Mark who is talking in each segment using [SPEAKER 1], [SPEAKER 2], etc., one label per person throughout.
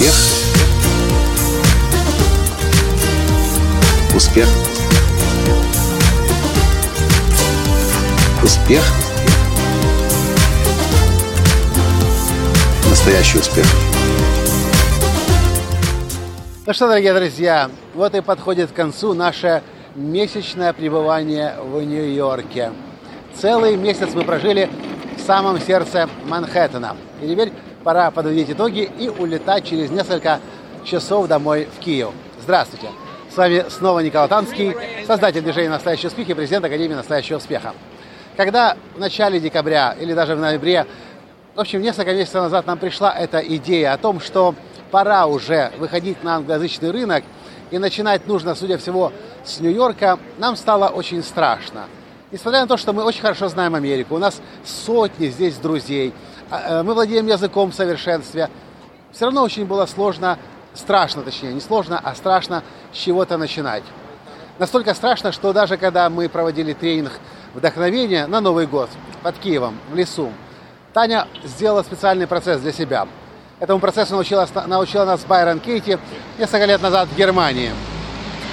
[SPEAKER 1] Успех. Успех. Успех. Настоящий успех.
[SPEAKER 2] Ну что, дорогие друзья, вот и подходит к концу наше месячное пребывание в Нью-Йорке. Целый месяц мы прожили в самом сердце Манхэттена. И теперь пора подводить итоги и улетать через несколько часов домой в Киев. Здравствуйте! С вами снова Николай Танский, создатель движения «Настоящий успех» и президент Академии «Настоящего успеха». Когда в начале декабря или даже в ноябре, в общем, несколько месяцев назад нам пришла эта идея о том, что пора уже выходить на англоязычный рынок и начинать нужно, судя всего, с Нью-Йорка, нам стало очень страшно. Несмотря на то, что мы очень хорошо знаем Америку, у нас сотни здесь друзей – мы владеем языком в совершенстве. Все равно очень было сложно, страшно точнее, не сложно, а страшно с чего-то начинать. Настолько страшно, что даже когда мы проводили тренинг вдохновения на Новый год под Киевом, в лесу, Таня сделала специальный процесс для себя. Этому процессу научила, научила нас Байрон Кейти несколько лет назад в Германии.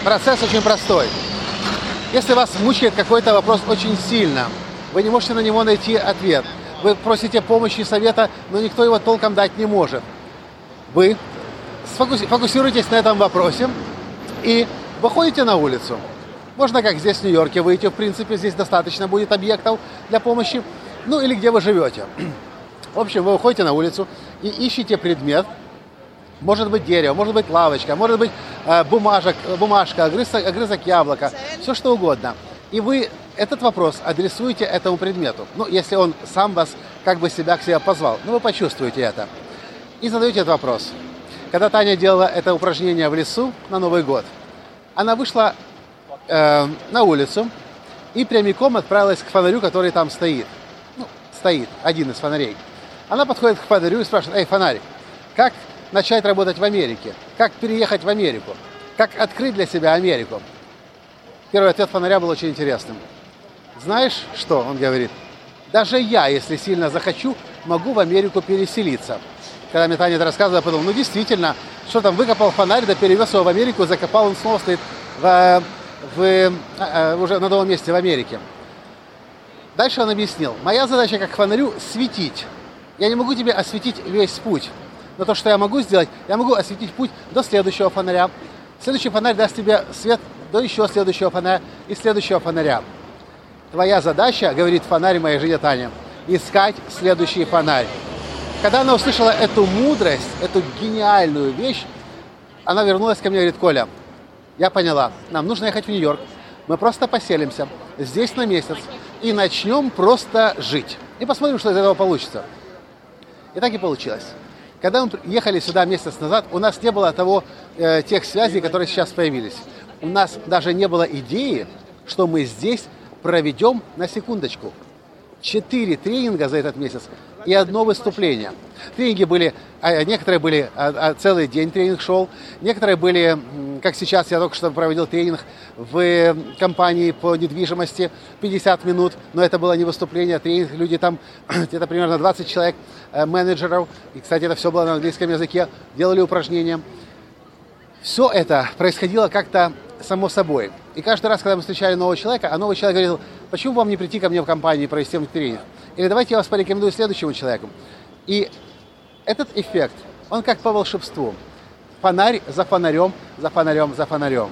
[SPEAKER 2] Процесс очень простой. Если вас мучает какой-то вопрос очень сильно, вы не можете на него найти ответ – вы просите помощи и совета, но никто его толком дать не может. Вы фокусируйтесь на этом вопросе и выходите на улицу. Можно, как здесь в Нью-Йорке, выйти, в принципе, здесь достаточно будет объектов для помощи, ну или где вы живете. В общем, вы выходите на улицу и ищете предмет, может быть дерево, может быть лавочка, может быть э, бумажек, бумажка, огрызок, огрызок яблока, все что угодно. И вы этот вопрос адресуете этому предмету. Ну, если он сам вас как бы себя к себе позвал, ну, вы почувствуете это. И задаете этот вопрос. Когда Таня делала это упражнение в лесу на Новый год, она вышла э, на улицу и прямиком отправилась к фонарю, который там стоит. Ну, стоит, один из фонарей. Она подходит к фонарю и спрашивает, эй, фонарь, как начать работать в Америке? Как переехать в Америку? Как открыть для себя Америку? Первый ответ фонаря был очень интересным. Знаешь что, он говорит, даже я, если сильно захочу, могу в Америку переселиться. Когда мне Таня это рассказывала, я подумал, ну действительно, что там, выкопал фонарь, да перевез его в Америку, закопал, он снова стоит в, в, э, э, уже на новом месте в Америке. Дальше он объяснил, моя задача как фонарю светить. Я не могу тебе осветить весь путь. Но то, что я могу сделать, я могу осветить путь до следующего фонаря. Следующий фонарь даст тебе свет до еще следующего фонаря и следующего фонаря. Твоя задача, говорит фонарь моей жене Таня, искать следующий фонарь. Когда она услышала эту мудрость, эту гениальную вещь, она вернулась ко мне и говорит, Коля, я поняла, нам нужно ехать в Нью-Йорк, мы просто поселимся здесь на месяц и начнем просто жить. И посмотрим, что из этого получится. И так и получилось. Когда мы ехали сюда месяц назад, у нас не было того, э, тех связей, которые сейчас появились. У нас даже не было идеи, что мы здесь проведем на секундочку. Четыре тренинга за этот месяц и одно выступление. Тренинги были, а, некоторые были, а, а, целый день тренинг шел, некоторые были, как сейчас я только что проводил тренинг в компании по недвижимости 50 минут, но это было не выступление, а тренинг, люди там, где-то примерно 20 человек, э, менеджеров, и, кстати, это все было на английском языке, делали упражнения. Все это происходило как-то само собой. И каждый раз, когда мы встречали нового человека, а новый человек говорил, почему вам не прийти ко мне в компанию и провести тренинг? Или давайте я вас порекомендую следующему человеку. И этот эффект, он как по волшебству. Фонарь за фонарем, за фонарем, за фонарем.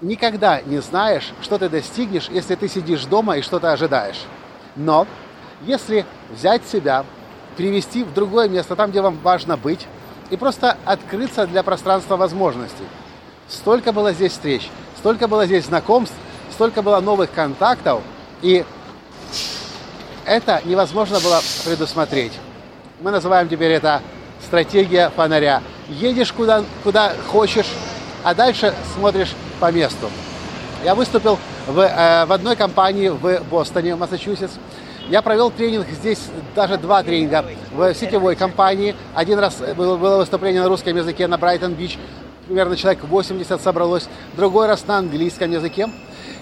[SPEAKER 2] Никогда не знаешь, что ты достигнешь, если ты сидишь дома и что-то ожидаешь. Но если взять себя, привести в другое место, там, где вам важно быть, и просто открыться для пространства возможностей. Столько было здесь встреч, столько было здесь знакомств, столько было новых контактов, и это невозможно было предусмотреть. Мы называем теперь это стратегия фонаря. Едешь куда, куда хочешь, а дальше смотришь по месту. Я выступил в, э, в одной компании в Бостоне, Массачусетс. Я провел тренинг здесь, даже два тренинга в сетевой компании. Один раз было, было выступление на русском языке на Брайтон-Бич, примерно человек 80 собралось. Другой раз на английском языке.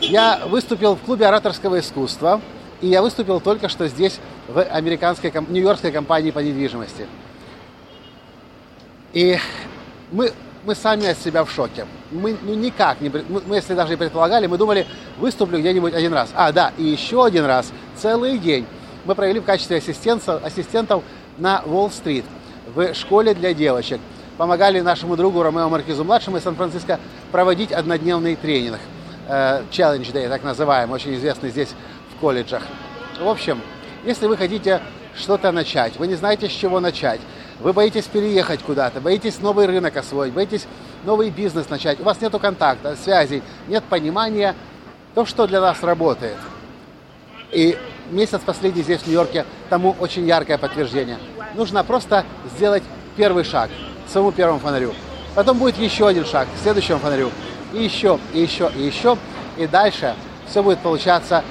[SPEAKER 2] Я выступил в клубе ораторского искусства. И я выступил только что здесь, в американской, нью-йоркской компании по недвижимости. И мы, мы сами от себя в шоке. Мы ну, никак не... Мы, если даже и предполагали, мы думали, выступлю где-нибудь один раз. А, да, и еще один раз, целый день мы провели в качестве ассистентов, ассистентов на Уолл-стрит в школе для девочек. Помогали нашему другу Ромео Маркизу-младшему из Сан-Франциско проводить однодневный тренинг. Э, Challenge Day, так называемый, очень известный здесь в колледжах. В общем, если вы хотите что-то начать, вы не знаете, с чего начать, вы боитесь переехать куда-то, боитесь новый рынок освоить, боитесь новый бизнес начать, у вас нет контакта, связей, нет понимания, то, что для нас работает. И месяц последний здесь, в Нью-Йорке, тому очень яркое подтверждение. Нужно просто сделать первый шаг своему первому фонарю. Потом будет еще один шаг к следующему фонарю. И еще, и еще, и еще. И дальше все будет получаться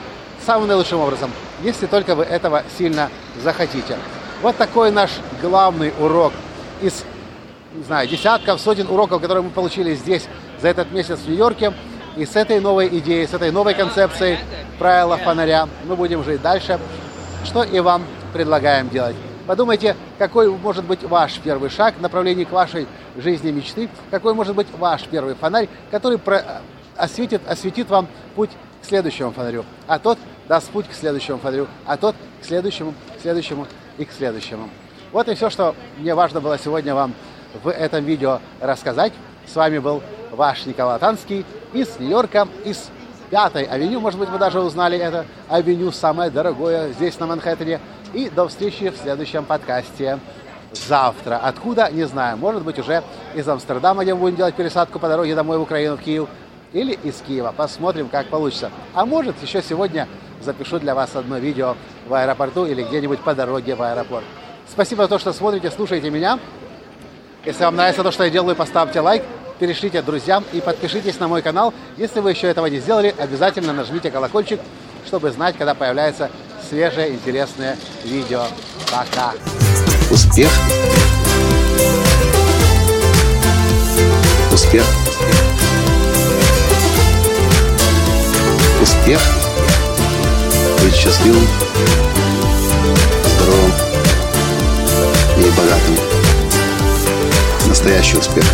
[SPEAKER 2] самым наилучшим образом, если только вы этого сильно захотите. Вот такой наш главный урок из, не знаю, десятков, сотен уроков, которые мы получили здесь за этот месяц в Нью-Йорке. И с этой новой идеей, с этой новой концепцией правила фонаря мы будем жить дальше, что и вам предлагаем делать. Подумайте, какой может быть ваш первый шаг в направлении к вашей жизни мечты, какой может быть ваш первый фонарь, который осветит, осветит вам путь к следующему фонарю, а тот даст путь к следующему фонарю, а тот к следующему, к следующему и к следующему. Вот и все, что мне важно было сегодня вам в этом видео рассказать. С вами был ваш Николай Танский из Нью-Йорка, из Пятой авеню, может быть, вы даже узнали это авеню, самое дорогое здесь на Манхэттене. И до встречи в следующем подкасте завтра. Откуда, не знаю. Может быть, уже из Амстердама, где мы будем делать пересадку по дороге домой в Украину, в Киев. Или из Киева. Посмотрим, как получится. А может, еще сегодня запишу для вас одно видео в аэропорту или где-нибудь по дороге в аэропорт. Спасибо за то, что смотрите, слушаете меня. Если вам нравится то, что я делаю, поставьте лайк перешлите друзьям и подпишитесь на мой канал. Если вы еще этого не сделали, обязательно нажмите колокольчик, чтобы знать, когда появляется свежее, интересное видео. Пока!
[SPEAKER 1] Успех! Успех! Успех! Быть счастливым, здоровым и богатым. Настоящий успех!